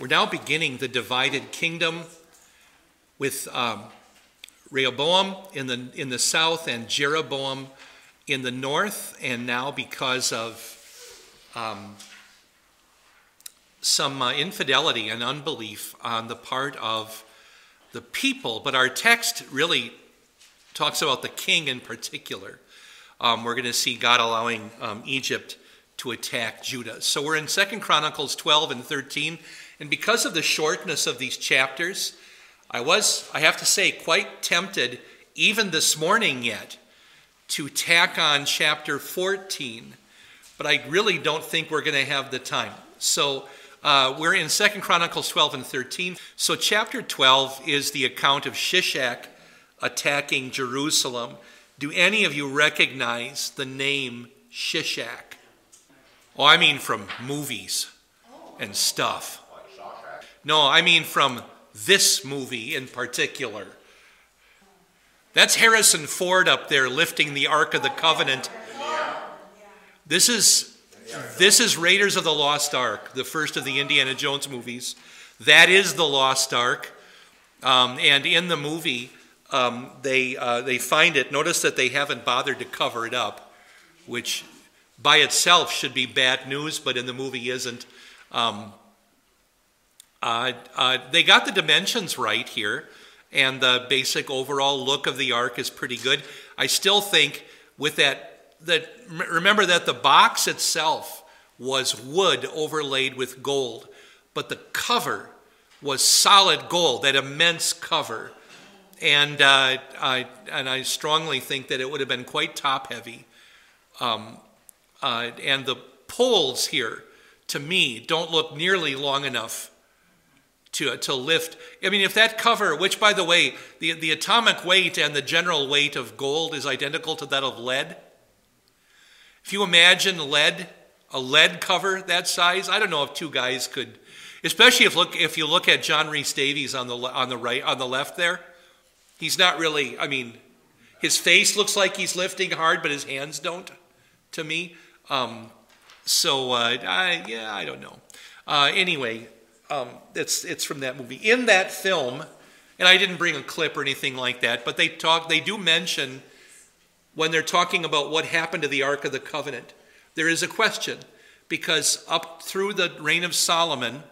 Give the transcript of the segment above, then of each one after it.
We're now beginning the divided kingdom with um, Rehoboam in the, in the south and Jeroboam in the north, and now because of um, some uh, infidelity and unbelief on the part of the people. But our text really talks about the king in particular. Um, we're going to see God allowing um, Egypt to attack Judah. So we're in Second Chronicles 12 and 13, and because of the shortness of these chapters, I was, I have to say, quite tempted, even this morning yet, to tack on chapter 14, but I really don't think we're going to have the time. So uh, we're in Second Chronicles 12 and 13. So chapter 12 is the account of Shishak attacking Jerusalem. Do any of you recognize the name Shishak? Oh, I mean from movies and stuff. No, I mean from this movie in particular. That's Harrison Ford up there lifting the Ark of the Covenant. This is this is Raiders of the Lost Ark, the first of the Indiana Jones movies. That is the Lost Ark, um, and in the movie, um, they uh, they find it. Notice that they haven't bothered to cover it up, which by itself should be bad news, but in the movie isn't. Um, uh, uh, they got the dimensions right here and the basic overall look of the ark is pretty good. I still think with that that remember that the box itself was wood overlaid with gold, but the cover was solid gold, that immense cover. And uh, I and I strongly think that it would have been quite top heavy. Um, uh, and the poles here, to me, don't look nearly long enough to, to lift. I mean, if that cover, which by the way, the, the atomic weight and the general weight of gold is identical to that of lead. If you imagine lead, a lead cover that size, I don't know if two guys could, especially if look if you look at John Rhys-Davies on the on the right on the left there, he's not really. I mean, his face looks like he's lifting hard, but his hands don't. To me, um, so uh, I, yeah, I don't know. Uh, anyway, um, it's, it's from that movie. In that film, and I didn't bring a clip or anything like that, but they talk, they do mention when they're talking about what happened to the Ark of the Covenant, there is a question because up through the reign of Solomon,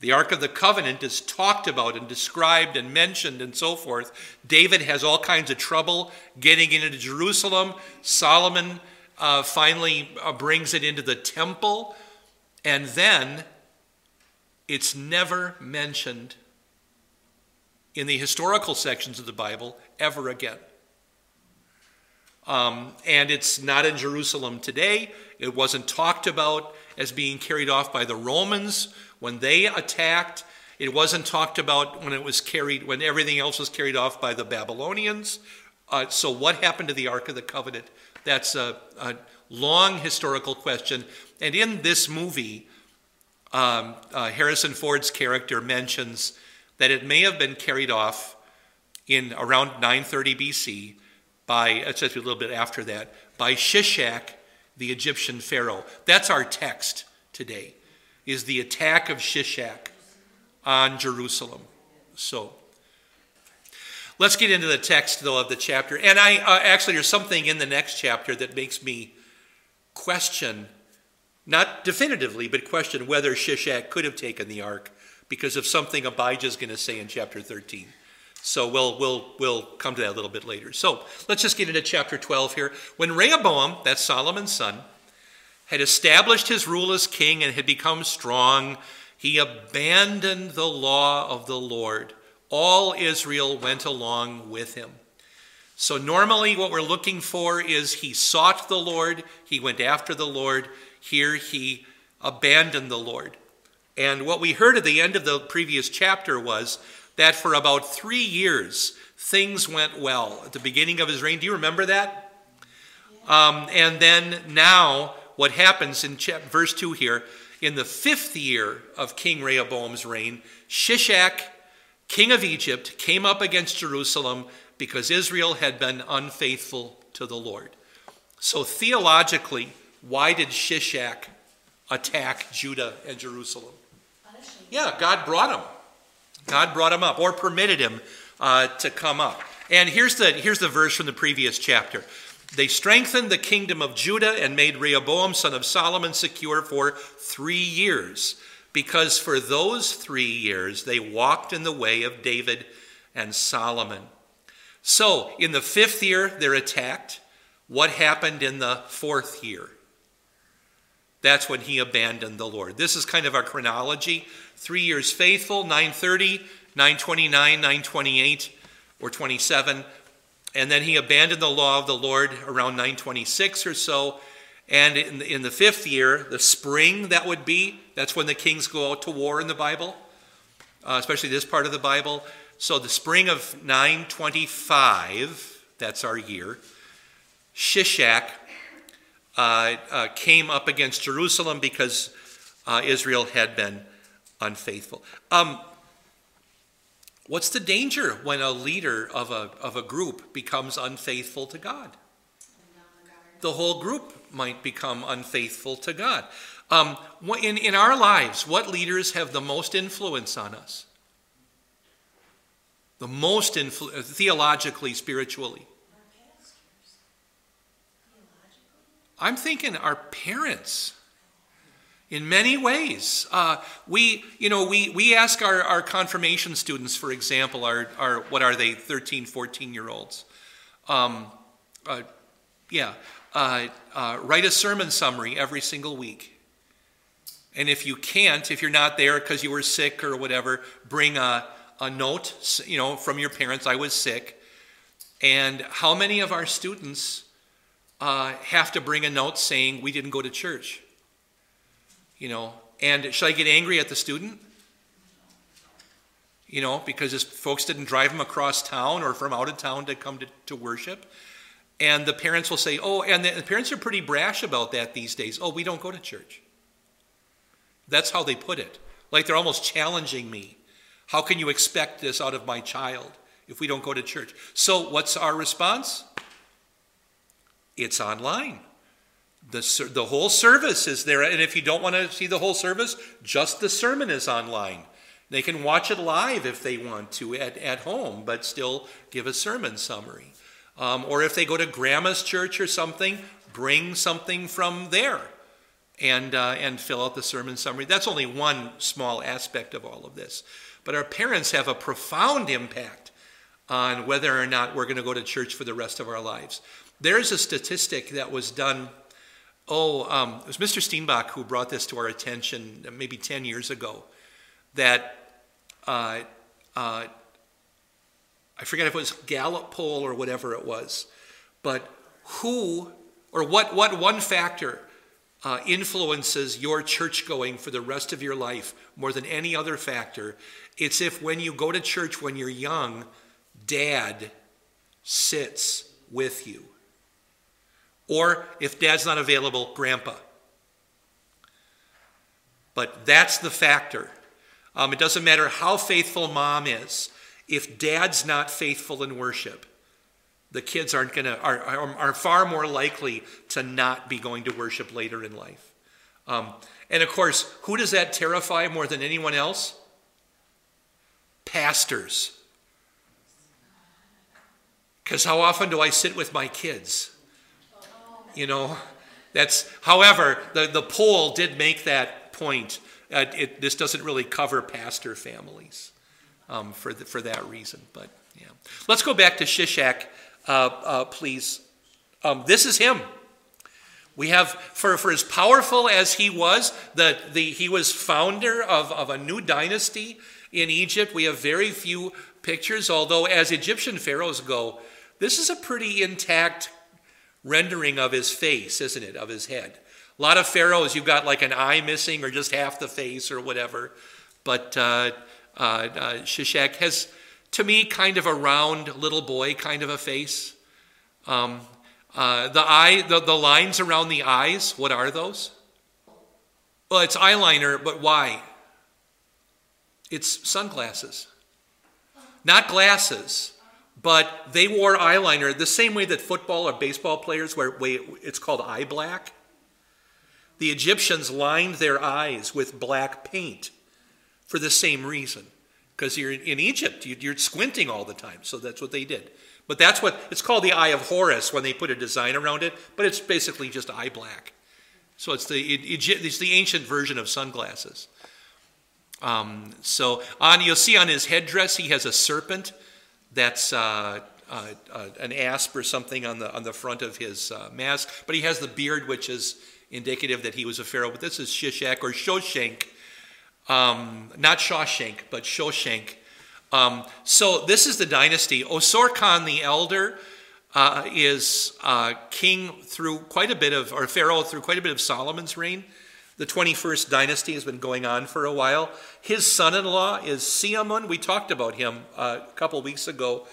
the Ark of the Covenant is talked about and described and mentioned and so forth. David has all kinds of trouble getting into Jerusalem. Solomon uh, finally uh, brings it into the temple. And then it's never mentioned in the historical sections of the Bible ever again. Um, and it's not in Jerusalem today. It wasn't talked about as being carried off by the Romans when they attacked. It wasn't talked about when it was carried, when everything else was carried off by the Babylonians. Uh, so, what happened to the Ark of the Covenant? That's a, a long historical question. And in this movie, um, uh, Harrison Ford's character mentions that it may have been carried off in around 930 BC by, it's just a little bit after that, by Shishak, the Egyptian pharaoh. That's our text today, is the attack of Shishak on Jerusalem. So, let's get into the text, though, of the chapter. And I uh, actually, there's something in the next chapter that makes me question not definitively, but question whether Shishak could have taken the ark because of something Abijah is going to say in chapter 13. So we'll, we'll, we'll come to that a little bit later. So let's just get into chapter 12 here. When Rehoboam, that's Solomon's son, had established his rule as king and had become strong, he abandoned the law of the Lord. All Israel went along with him. So, normally, what we're looking for is he sought the Lord, he went after the Lord, here he abandoned the Lord. And what we heard at the end of the previous chapter was that for about three years, things went well at the beginning of his reign. Do you remember that? Um, and then now, what happens in verse 2 here, in the fifth year of King Rehoboam's reign, Shishak, king of Egypt, came up against Jerusalem because Israel had been unfaithful to the Lord. So, theologically, why did Shishak attack Judah and Jerusalem? Yeah, God brought him. God brought him up or permitted him uh, to come up. And here's the, here's the verse from the previous chapter. They strengthened the kingdom of Judah and made Rehoboam, son of Solomon, secure for three years, because for those three years they walked in the way of David and Solomon. So, in the fifth year, they're attacked. What happened in the fourth year? That's when he abandoned the Lord. This is kind of our chronology. Three years faithful, 930, 929, 928, or 27. And then he abandoned the law of the Lord around 926 or so. And in the, in the fifth year, the spring that would be, that's when the kings go out to war in the Bible, uh, especially this part of the Bible. So the spring of 925, that's our year, Shishak came up against Jerusalem because uh, Israel had been unfaithful. Um, what's the danger when a leader of a, of a group becomes unfaithful to God? The whole group might become unfaithful to God. Um, in, in our lives, what leaders have the most influence on us? The most influ- theologically, spiritually. I'm thinking our parents. In many ways, uh, we, you know, we, we ask our, our confirmation students, for example, our, our, what are they, 13, 14 year olds? Um, uh, yeah, uh, uh, write a sermon summary every single week. And if you can't, if you're not there because you were sick or whatever, bring a, a note, you know, from your parents, I was sick. And how many of our students uh, have to bring a note saying we didn't go to church. You know, and should I get angry at the student? You know, because his folks didn't drive him across town or from out of town to come to, to worship. And the parents will say, oh, and the, the parents are pretty brash about that these days. Oh, we don't go to church. That's how they put it. Like they're almost challenging me. How can you expect this out of my child if we don't go to church? So, what's our response? It's online. The, the whole service is there. And if you don't want to see the whole service, just the sermon is online. They can watch it live if they want to at, at home, but still give a sermon summary. Um, or if they go to grandma's church or something, bring something from there and, uh, and fill out the sermon summary. That's only one small aspect of all of this. But our parents have a profound impact on whether or not we're going to go to church for the rest of our lives. There's a statistic that was done. Oh, um, it was Mr. Steenbach who brought this to our attention maybe 10 years ago. That uh, uh, I forget if it was Gallup poll or whatever it was, but who or what, what one factor uh, influences your church going for the rest of your life more than any other factor? It's if when you go to church when you're young, dad sits with you. Or if dad's not available, grandpa. But that's the factor. Um, it doesn't matter how faithful mom is. If dad's not faithful in worship, the kids aren't to are, are, are, far more likely to not be going to worship later in life. Um, and of course, who does that terrify more than anyone else? Pastors. Because how often do I sit with my kids? You know. That's, however, the, the poll did make that point. Uh, it, this doesn't really cover pastor families um, for, the, for that reason. But yeah. Let's go back to Shishak, uh, uh, please. Um, this is him. We have, for, for as powerful as he was, the, the, he was founder of, of a new dynasty in Egypt. We have very few pictures, although as Egyptian pharaohs go, this is a pretty intact rendering of his face, isn't it? Of his head. A lot of pharaohs, you've got like an eye missing or just half the face or whatever. But uh, uh, uh, Shishak has, to me, kind of a round little boy kind of a face. Um, uh, the eye, the, the lines around the eyes, what are those? Well, it's eyeliner, but why? It's sunglasses, not glasses but they wore eyeliner the same way that football or baseball players wear, it's called eye black. The Egyptians lined their eyes with black paint. for the same reason. Because you're in Egypt, you're squinting all the time. So that's what they did. But that's what it's called the eye of Horus when they put a design around it, but it's basically just eye black. So it's the, it's the ancient version of sunglasses. Um, so on, you'll see on his headdress, he has a serpent that's uh, uh, uh, an asp or something on the, on the front of his uh, mask, but he has the beard, which is indicative that he was a pharaoh. But this is Shishak or Shoshank, um, not Shawshank, but Shoshank. Um, so this is the dynasty. Osorkon the elder uh, is king through quite a bit of, or pharaoh through quite a bit of Solomon's reign. The 21st dynasty has been going on for a while. His son in law is Siamun. We talked about him uh, a couple weeks ago.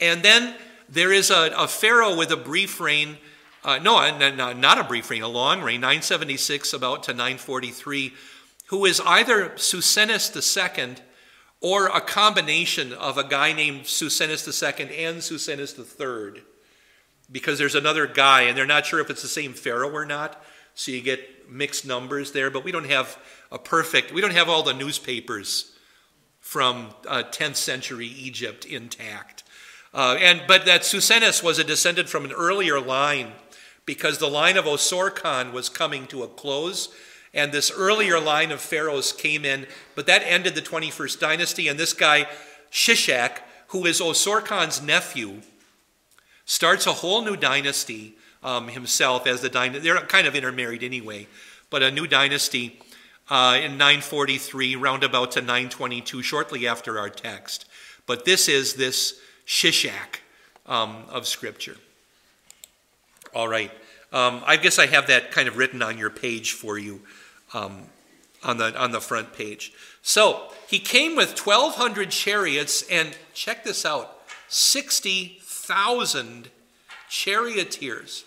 And then there is a, a pharaoh with a brief reign. Uh, no, not a brief reign, a long reign, 976 about to 943, who is either Psusennes II or a combination of a guy named Psusennes II and Psusennes III, because there's another guy, and they're not sure if it's the same pharaoh or not. So you get mixed numbers there, but we don't have a perfect, we don't have all the newspapers from uh, 10th century Egypt intact. Uh, and but that Psusennes was a descendant from an earlier line because the line of Osorkon was coming to a close and this earlier line of pharaohs came in, but that ended the 21st dynasty. And this guy, Shishak, who is Osorkon's nephew, starts a whole new dynasty um, himself as the dynasty. They're kind of intermarried anyway, but a new dynasty uh, in 943, roundabout to 922, shortly after our text. But this is this Shishak um, of Scripture. All right. Um, I guess I have that kind of written on your page for you um, on, the, on the front page. So he came with 1,200 chariots, and check this out 60,000 charioteers.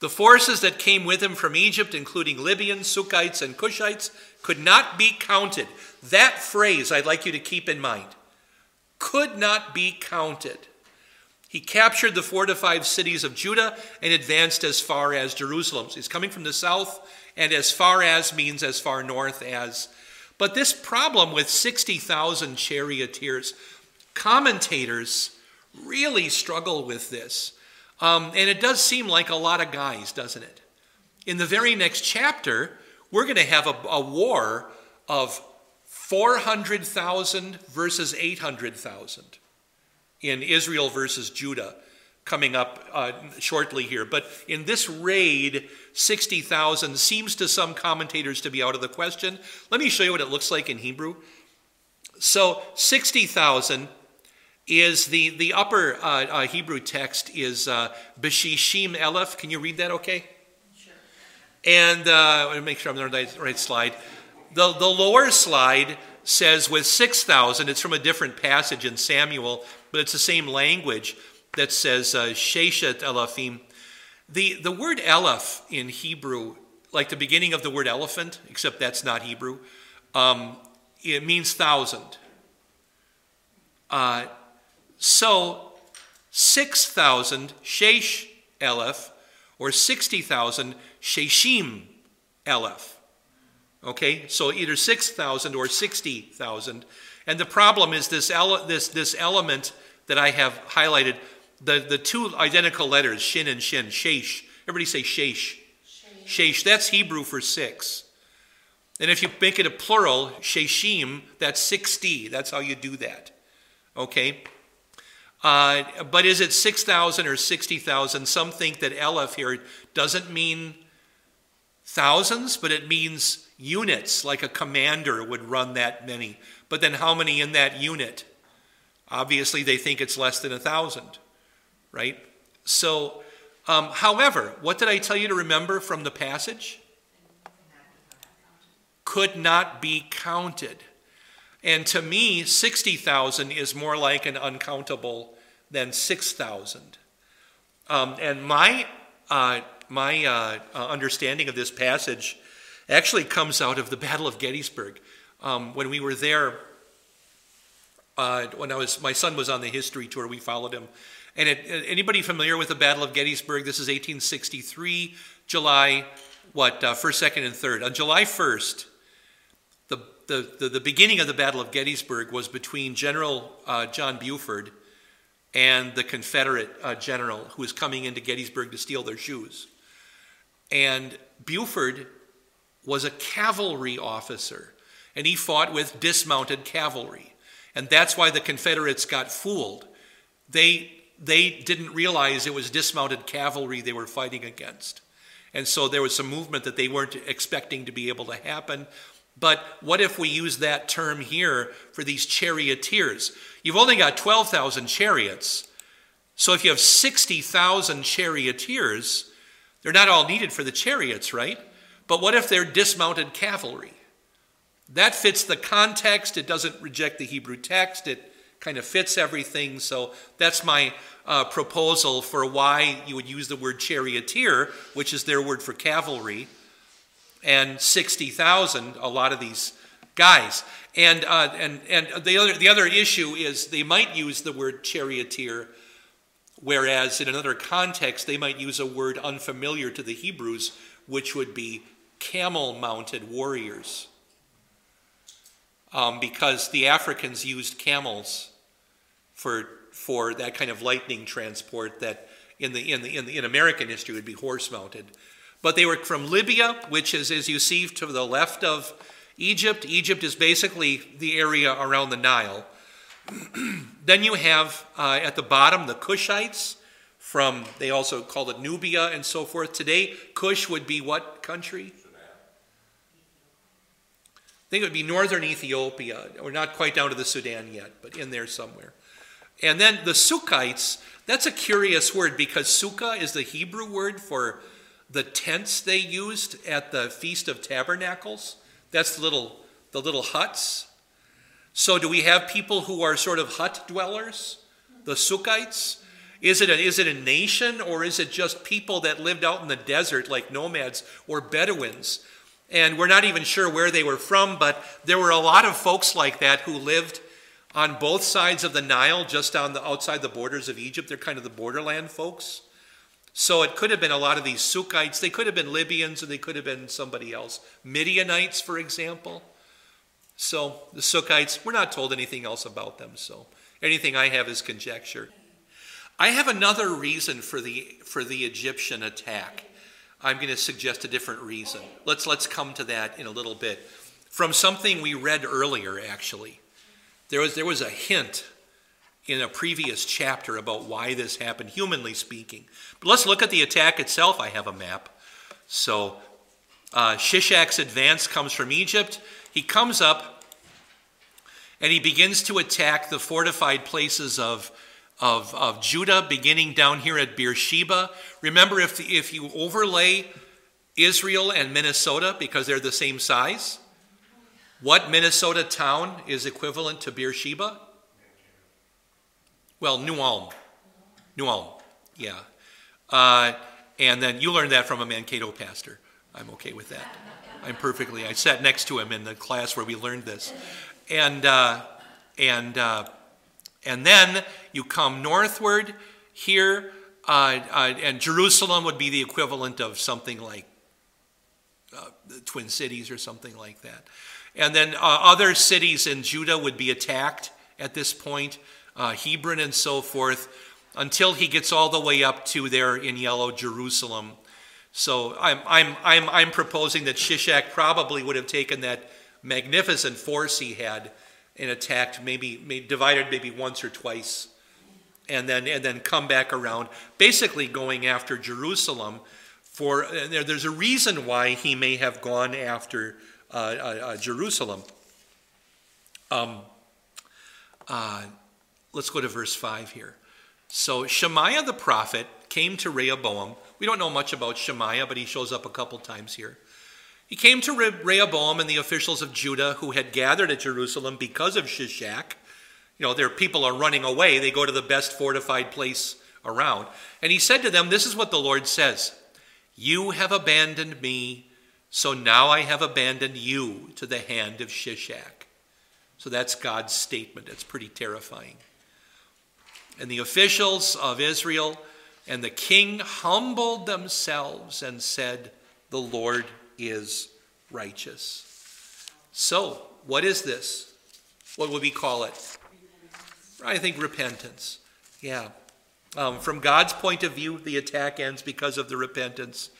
The forces that came with him from Egypt, including Libyans, Sukkites, and Cushites, could not be counted. That phrase I'd like you to keep in mind could not be counted. He captured the fortified cities of Judah and advanced as far as Jerusalem. So he's coming from the south and as far as means as far north as. But this problem with 60,000 charioteers, commentators really struggle with this. Um, and it does seem like a lot of guys, doesn't it? In the very next chapter, we're going to have a, a war of 400,000 versus 800,000 in Israel versus Judah coming up uh, shortly here. But in this raid, 60,000 seems to some commentators to be out of the question. Let me show you what it looks like in Hebrew. So 60,000 is the, the upper uh, uh, Hebrew text is uh, Beshishim Elef. Can you read that okay? Sure. And uh, let me make sure I'm on the right, right slide. The, the lower slide says with 6,000, it's from a different passage in Samuel, but it's the same language that says uh, Sheshet Elafim. The, the word Elef in Hebrew, like the beginning of the word elephant, except that's not Hebrew, um, it means thousand. Uh, so 6,000 Shesh Elef or 60,000 Sheshim Elef. Okay, so either 6,000 or 60,000. And the problem is this, ele- this, this element that I have highlighted the, the two identical letters, shin and shin, shesh. Everybody say shesh. Shesh. That's Hebrew for six. And if you make it a plural, sheshim, that's 60. That's how you do that. Okay? Uh, but is it 6,000 or 60,000? Some think that Elef here doesn't mean thousands, but it means units, like a commander would run that many. But then how many in that unit? Obviously, they think it's less than a thousand right? So, um, however, what did I tell you to remember from the passage? Could not be counted. And to me, 60,000 is more like an uncountable than 6,000. Um, and my, uh, my uh, uh, understanding of this passage actually comes out of the Battle of Gettysburg. Um, when we were there, uh, when I was, my son was on the history tour, we followed him and it, anybody familiar with the Battle of Gettysburg? This is 1863, July, what, uh, 1st, 2nd, and 3rd. On July 1st, the, the, the, the, beginning of the Battle of Gettysburg was between General uh, John Buford and the Confederate uh, general who was coming into Gettysburg to steal their shoes. And Buford was a cavalry officer, and he fought with dismounted cavalry. And that's why the Confederates got fooled. They, they didn't realize it was dismounted cavalry they were fighting against. And so there was some movement that they weren't expecting to be able to happen. But what if we use that term here for these charioteers? You've only got 12,000 chariots. So if you have 60,000 charioteers, they're not all needed for the chariots, right? But what if they're dismounted cavalry? That fits the context. It doesn't reject the Hebrew text. It kind of fits everything. So that's my uh, proposal for why you would use the word charioteer, which is their word for cavalry, and 60,000, a lot of these guys. And, uh, and, and the, other, the other issue is they might use the word charioteer, whereas in another context, they might use a word unfamiliar to the Hebrews, which would be camel mounted warriors. Um, because the Africans used camels for, for that kind of lightning transport that in, the, in, the, in, the, in American history would be horse mounted. But they were from Libya, which is, as you see to the left of Egypt. Egypt is basically the area around the Nile. then you have uh, at the bottom the Cushites from, they also called it Nubia and so forth. Today, Cush would be what country? I think it would be northern Ethiopia. We're not quite down to the Sudan yet, but in there somewhere. And then the Sukkites, that's a curious word because Sukkah is the Hebrew word for the tents they used at the Feast of Tabernacles. That's the little, the little huts. So do we have people who are sort of hut dwellers, the Sukkites? Is it, a, is it a nation or is it just people that lived out in the desert like nomads or Bedouins? And we're not even sure where they were from, but there were a lot of folks like that who lived on both sides of the Nile, just on the outside the borders of Egypt. They're kind of the borderland folks. So it could have been a lot of these Sukkites. They could have been Libyans or they could have been somebody else. Midianites, for example. So the Sukkites, we're not told anything else about them. So anything I have is conjecture. I have another reason for the, for the Egyptian attack. I'm going to suggest a different reason. Let's, let's come to that in a little bit. From something we read earlier, actually, there was, there was a hint in a previous chapter about why this happened, humanly speaking. But let's look at the attack itself. I have a map. So, uh, Shishak's advance comes from Egypt. He comes up and he begins to attack the fortified places of of, of Judah, beginning down here at Beersheba. Remember, if, if you overlay Israel and Minnesota because they're the same size, what Minnesota town is equivalent to Beersheba? Well, New Ulm. New Ulm, yeah. Uh, and then you learned that from a Mankato pastor. I'm okay with that. I'm perfectly. I sat next to him in the class where we learned this, and uh, and uh, and then you come northward here, uh, uh, and Jerusalem would be the equivalent of something like uh, the Twin Cities or something like that. And then other cities in Judah would be attacked at this point, uh, Hebron and so forth, until he gets all the way up to there in yellow, Jerusalem. So I'm, I'm, I'm, I'm proposing that Shishak probably would have taken that magnificent force he had and attacked maybe, maybe divided maybe once or twice and then and then come back around basically going after Jerusalem for there, there's a reason why he may have gone after uh, uh, uh, Jerusalem um, uh, let's go to verse 5 here so Shemaiah the prophet came to Rehoboam we don't know much about Shemaiah but he shows up a couple times here he came to Rehoboam and the officials of Judah who had gathered at Jerusalem because of Shishak. You know, their people are running away. They go to the best fortified place around. And he said to them, This is what the Lord says You have abandoned me, so now I have abandoned you to the hand of Shishak. So that's God's statement. It's pretty terrifying. And the officials of Israel and the king humbled themselves and said, The Lord is righteous. So, what is this? What would we call it? I think repentance. Yeah. Um, from God's point of view, the attack ends because of the repentance.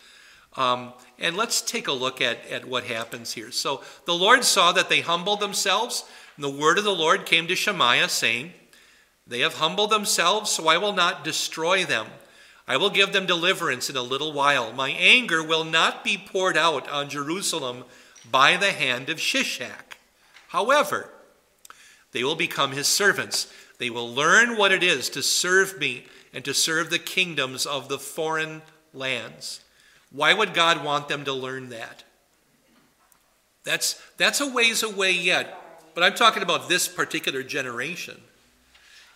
Um, and let's take a look at, at what happens here. So the Lord saw that they humbled themselves, and the word of the Lord came to Shemaiah, saying, They have humbled themselves, so I will not destroy them. I will give them deliverance in a little while. My anger will not be poured out on Jerusalem by the hand of Shishak. However, they will become his servants. They will learn what it is to serve me and to serve the kingdoms of the foreign lands. Why would God want them to learn that? That's, that's a ways away yet, but I'm talking about this particular generation.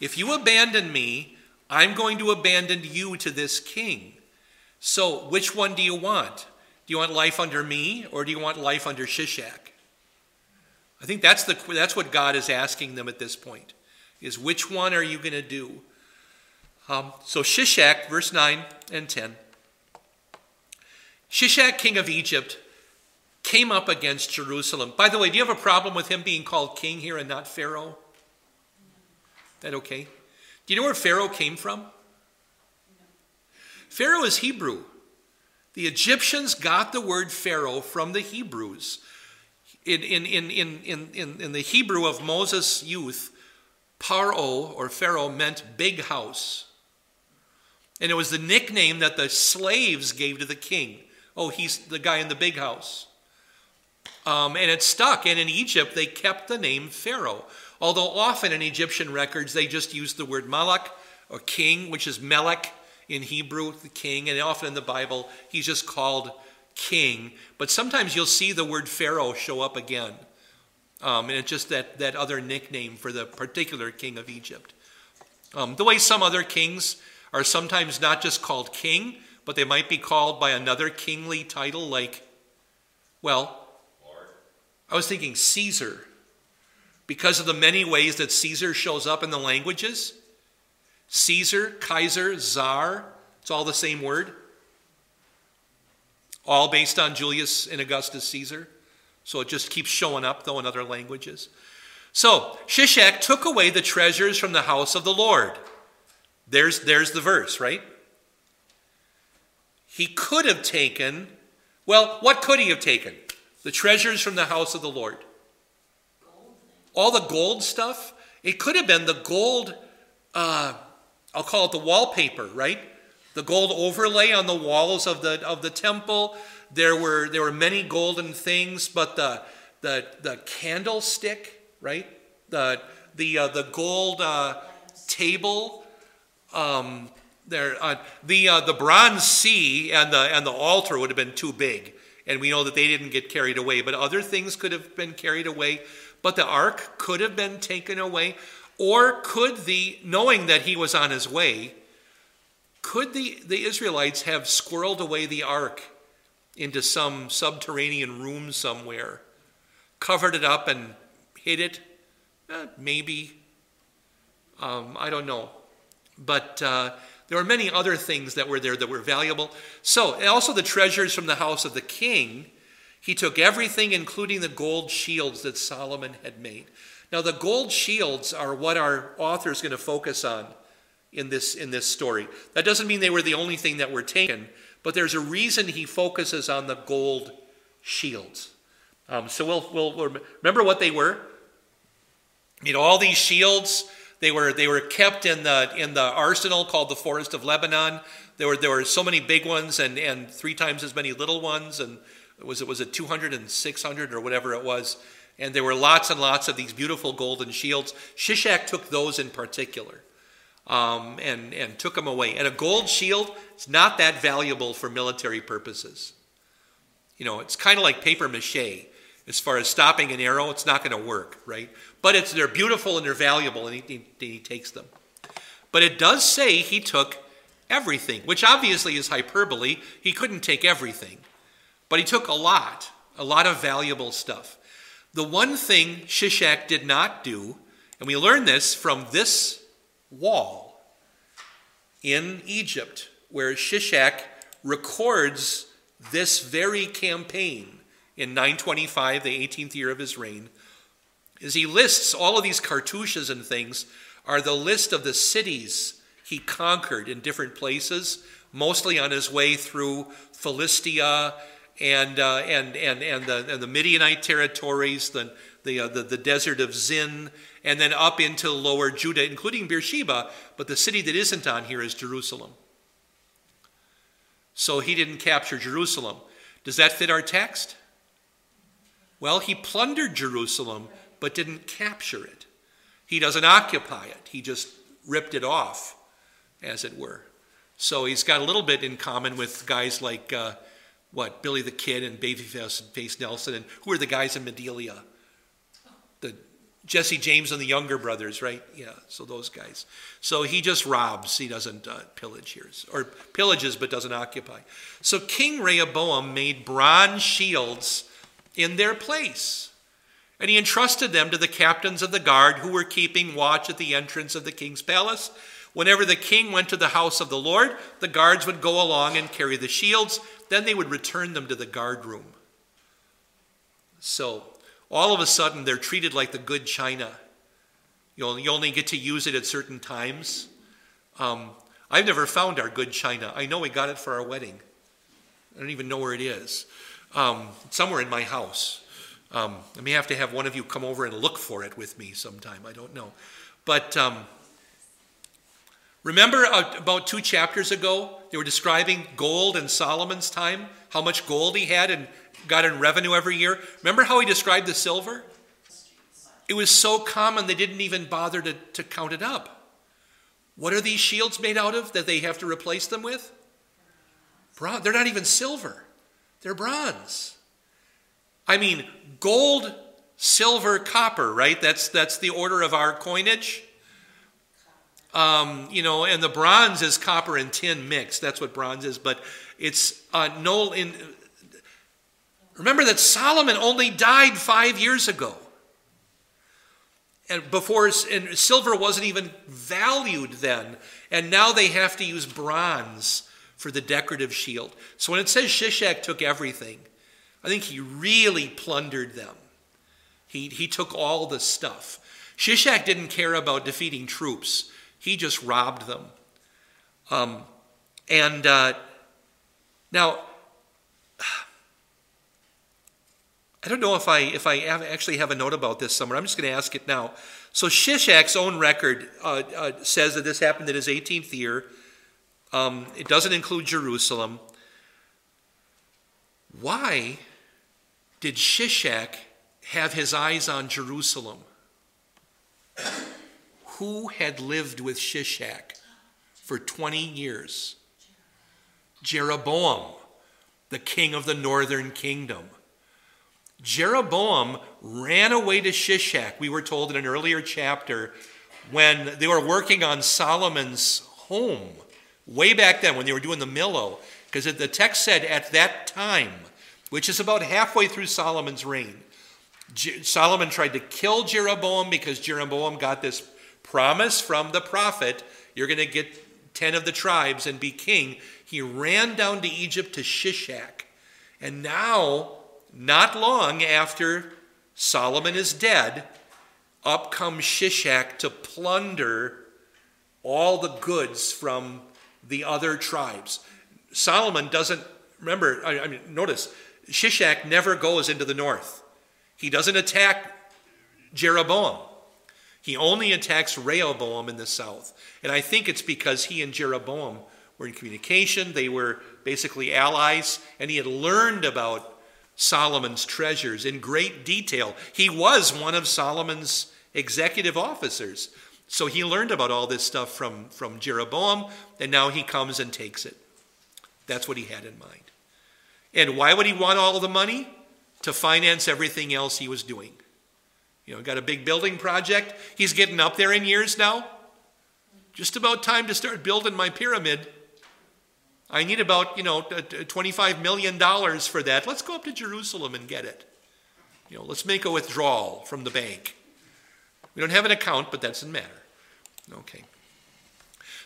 If you abandon me, I'm going to abandon you to this king. So, which one do you want? Do you want life under me or do you want life under Shishak? I think that's, the, that's what God is asking them at this point, is which one are you going to do? Um, so Shishak, verse 9 and 10. Shishak, king of Egypt, came up against Jerusalem. By the way, do you have a problem with him being called king here and not Pharaoh? That okay? Do you know where Pharaoh came from? Pharaoh is Hebrew. The Egyptians got the word Pharaoh from the Hebrews. In, in, in, in, in, in the Hebrew of Moses' youth, Paro or Pharaoh meant big house. And it was the nickname that the slaves gave to the king. Oh, he's the guy in the big house. Um, and it stuck. And in Egypt, they kept the name Pharaoh. Although often in Egyptian records, they just use the word Malak or king, which is Melech in Hebrew, the king. And often in the Bible, he's just called king. But sometimes you'll see the word Pharaoh show up again. Um, and it's just that, that other nickname for the particular king of Egypt. Um, the way some other kings are sometimes not just called king, but they might be called by another kingly title like, well, Lord. I was thinking Caesar, because of the many ways that Caesar shows up in the languages. Caesar, Kaiser, Czar, it's all the same word. All based on Julius and Augustus Caesar. So it just keeps showing up, though, in other languages. So Shishak took away the treasures from the house of the Lord. There's, there's the verse, right? He could have taken, well, what could he have taken? The treasures from the house of the Lord. All the gold stuff. It could have been the gold, uh, I'll call it the wallpaper, right? The gold overlay on the walls of the, of the temple. There were, there were many golden things, but the, the, the candlestick, right? The, the, uh, the gold uh, table, um, there, uh, the, uh, the bronze sea and the, and the altar would have been too big. And we know that they didn't get carried away, but other things could have been carried away. But the ark could have been taken away. Or could the, knowing that he was on his way, could the, the Israelites have squirreled away the ark into some subterranean room somewhere, covered it up and hid it? Eh, maybe. Um, I don't know. But uh, there were many other things that were there that were valuable. So, also the treasures from the house of the king. He took everything, including the gold shields that Solomon had made. Now, the gold shields are what our author is going to focus on in this, in this story. That doesn't mean they were the only thing that were taken, but there's a reason he focuses on the gold shields. Um, so we'll, we'll remember what they were. You know, all these shields they were, they were kept in the, in the arsenal called the Forest of Lebanon. There were, there were so many big ones and, and three times as many little ones. And it was, it was a 200 and 600 or whatever it was. And there were lots and lots of these beautiful golden shields. Shishak took those in particular um, and, and took them away. And a gold shield is not that valuable for military purposes. You know, it's kind of like paper mache. As far as stopping an arrow, it's not going to work, right? But it's, they're beautiful and they're valuable, and he, he, he takes them. But it does say he took everything, which obviously is hyperbole. He couldn't take everything, but he took a lot, a lot of valuable stuff. The one thing Shishak did not do, and we learn this from this wall in Egypt, where Shishak records this very campaign in 925, the 18th year of his reign, is he lists all of these cartouches and things are the list of the cities he conquered in different places, mostly on his way through Philistia and, uh, and, and, and, the, and the Midianite territories, the, the, uh, the, the desert of Zin, and then up into lower Judah, including Beersheba, but the city that isn't on here is Jerusalem. So he didn't capture Jerusalem. Does that fit our text? Well, he plundered Jerusalem, but didn't capture it. He doesn't occupy it, he just ripped it off, as it were. So he's got a little bit in common with guys like, uh, what, Billy the Kid and Babyface Nelson, and who are the guys in Madelia? The Jesse James and the Younger Brothers, right? Yeah, so those guys. So he just robs, he doesn't uh, pillage here, or pillages but doesn't occupy. So King Rehoboam made bronze shields in their place. And he entrusted them to the captains of the guard who were keeping watch at the entrance of the king's palace. Whenever the king went to the house of the Lord, the guards would go along and carry the shields. Then they would return them to the guard room. So all of a sudden, they're treated like the good china. You only, get to use it at certain times. Um, I've never found our good china. I know we got it for our wedding. I don't even know where it is. Um, somewhere in my house. Um, I may have to have one of you come over and look for it with me sometime. I don't know. But um, remember uh, about two chapters ago, they were describing gold in Solomon's time, how much gold he had and got in revenue every year. Remember how he described the silver? It was so common they didn't even bother to, to count it up. What are these shields made out of that they have to replace them with? Bronze. They're not even silver, they're bronze. I mean, gold, silver, copper, right? That's, that's the order of our coinage. Um, you know, and the bronze is copper and tin mixed. That's what bronze is. But it's uh, no. In remember that Solomon only died five years ago, and before and silver wasn't even valued then. And now they have to use bronze for the decorative shield. So when it says Shishak took everything, I think he really plundered them. He, he took all the stuff. Shishak didn't care about defeating troops, he just robbed them. Um, and uh, now, I don't know if I if I have, actually have a note about this somewhere. I'm just going to ask it now. So Shishak's own record uh, uh, says that this happened in his 18th year. Um, it doesn't include Jerusalem. Why did Shishak have his eyes on Jerusalem? Who had lived with Shishak for 20 years? Jeroboam, the king of the northern kingdom. Jeroboam ran away to Shishak, we were told in an earlier chapter, when they were working on Solomon's home, way back then when they were doing the Millo. Because the text said, at that time, which is about halfway through Solomon's reign. Solomon tried to kill Jeroboam because Jeroboam got this promise from the prophet you're going to get 10 of the tribes and be king. He ran down to Egypt to Shishak. And now, not long after Solomon is dead, up comes Shishak to plunder all the goods from the other tribes. Solomon doesn't, remember, I, I mean, notice, Shishak never goes into the north. He doesn't attack Jeroboam. He only attacks Rehoboam in the south. And I think it's because he and Jeroboam were in communication. They were basically allies, and he had learned about Solomon's treasures in great detail. He was one of Solomon's executive officers. So he learned about all this stuff from, from Jeroboam, and now he comes and takes it. That's what he had in mind. And why would he want all the money? To finance everything else he was doing. You know, got a big building project. He's getting up there in years now. Just about time to start building my pyramid. I need about, you know, $25 million for that. Let's go up to Jerusalem and get it. You know, let's make a withdrawal from the bank. We don't have an account, but that doesn't matter. Okay.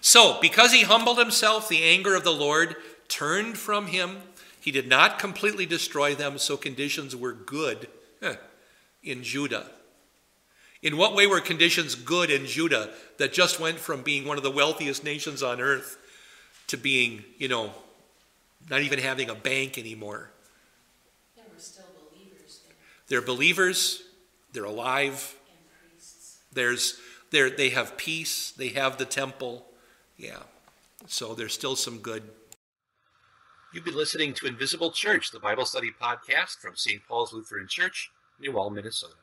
So, because he humbled himself, the anger of the Lord turned from him He did not completely destroy them, so conditions were good in Judah. In what way were conditions good in Judah that just went from being one of the wealthiest nations on earth to being, you know, not even having a bank anymore? There were still believers there. They're believers, they're alive, And priests. there's they're, they have peace, they have the temple. Yeah. So there's still some good. You've been listening to Invisible Church, the Bible study podcast from St. Paul's Lutheran Church, New Ulm, Minnesota.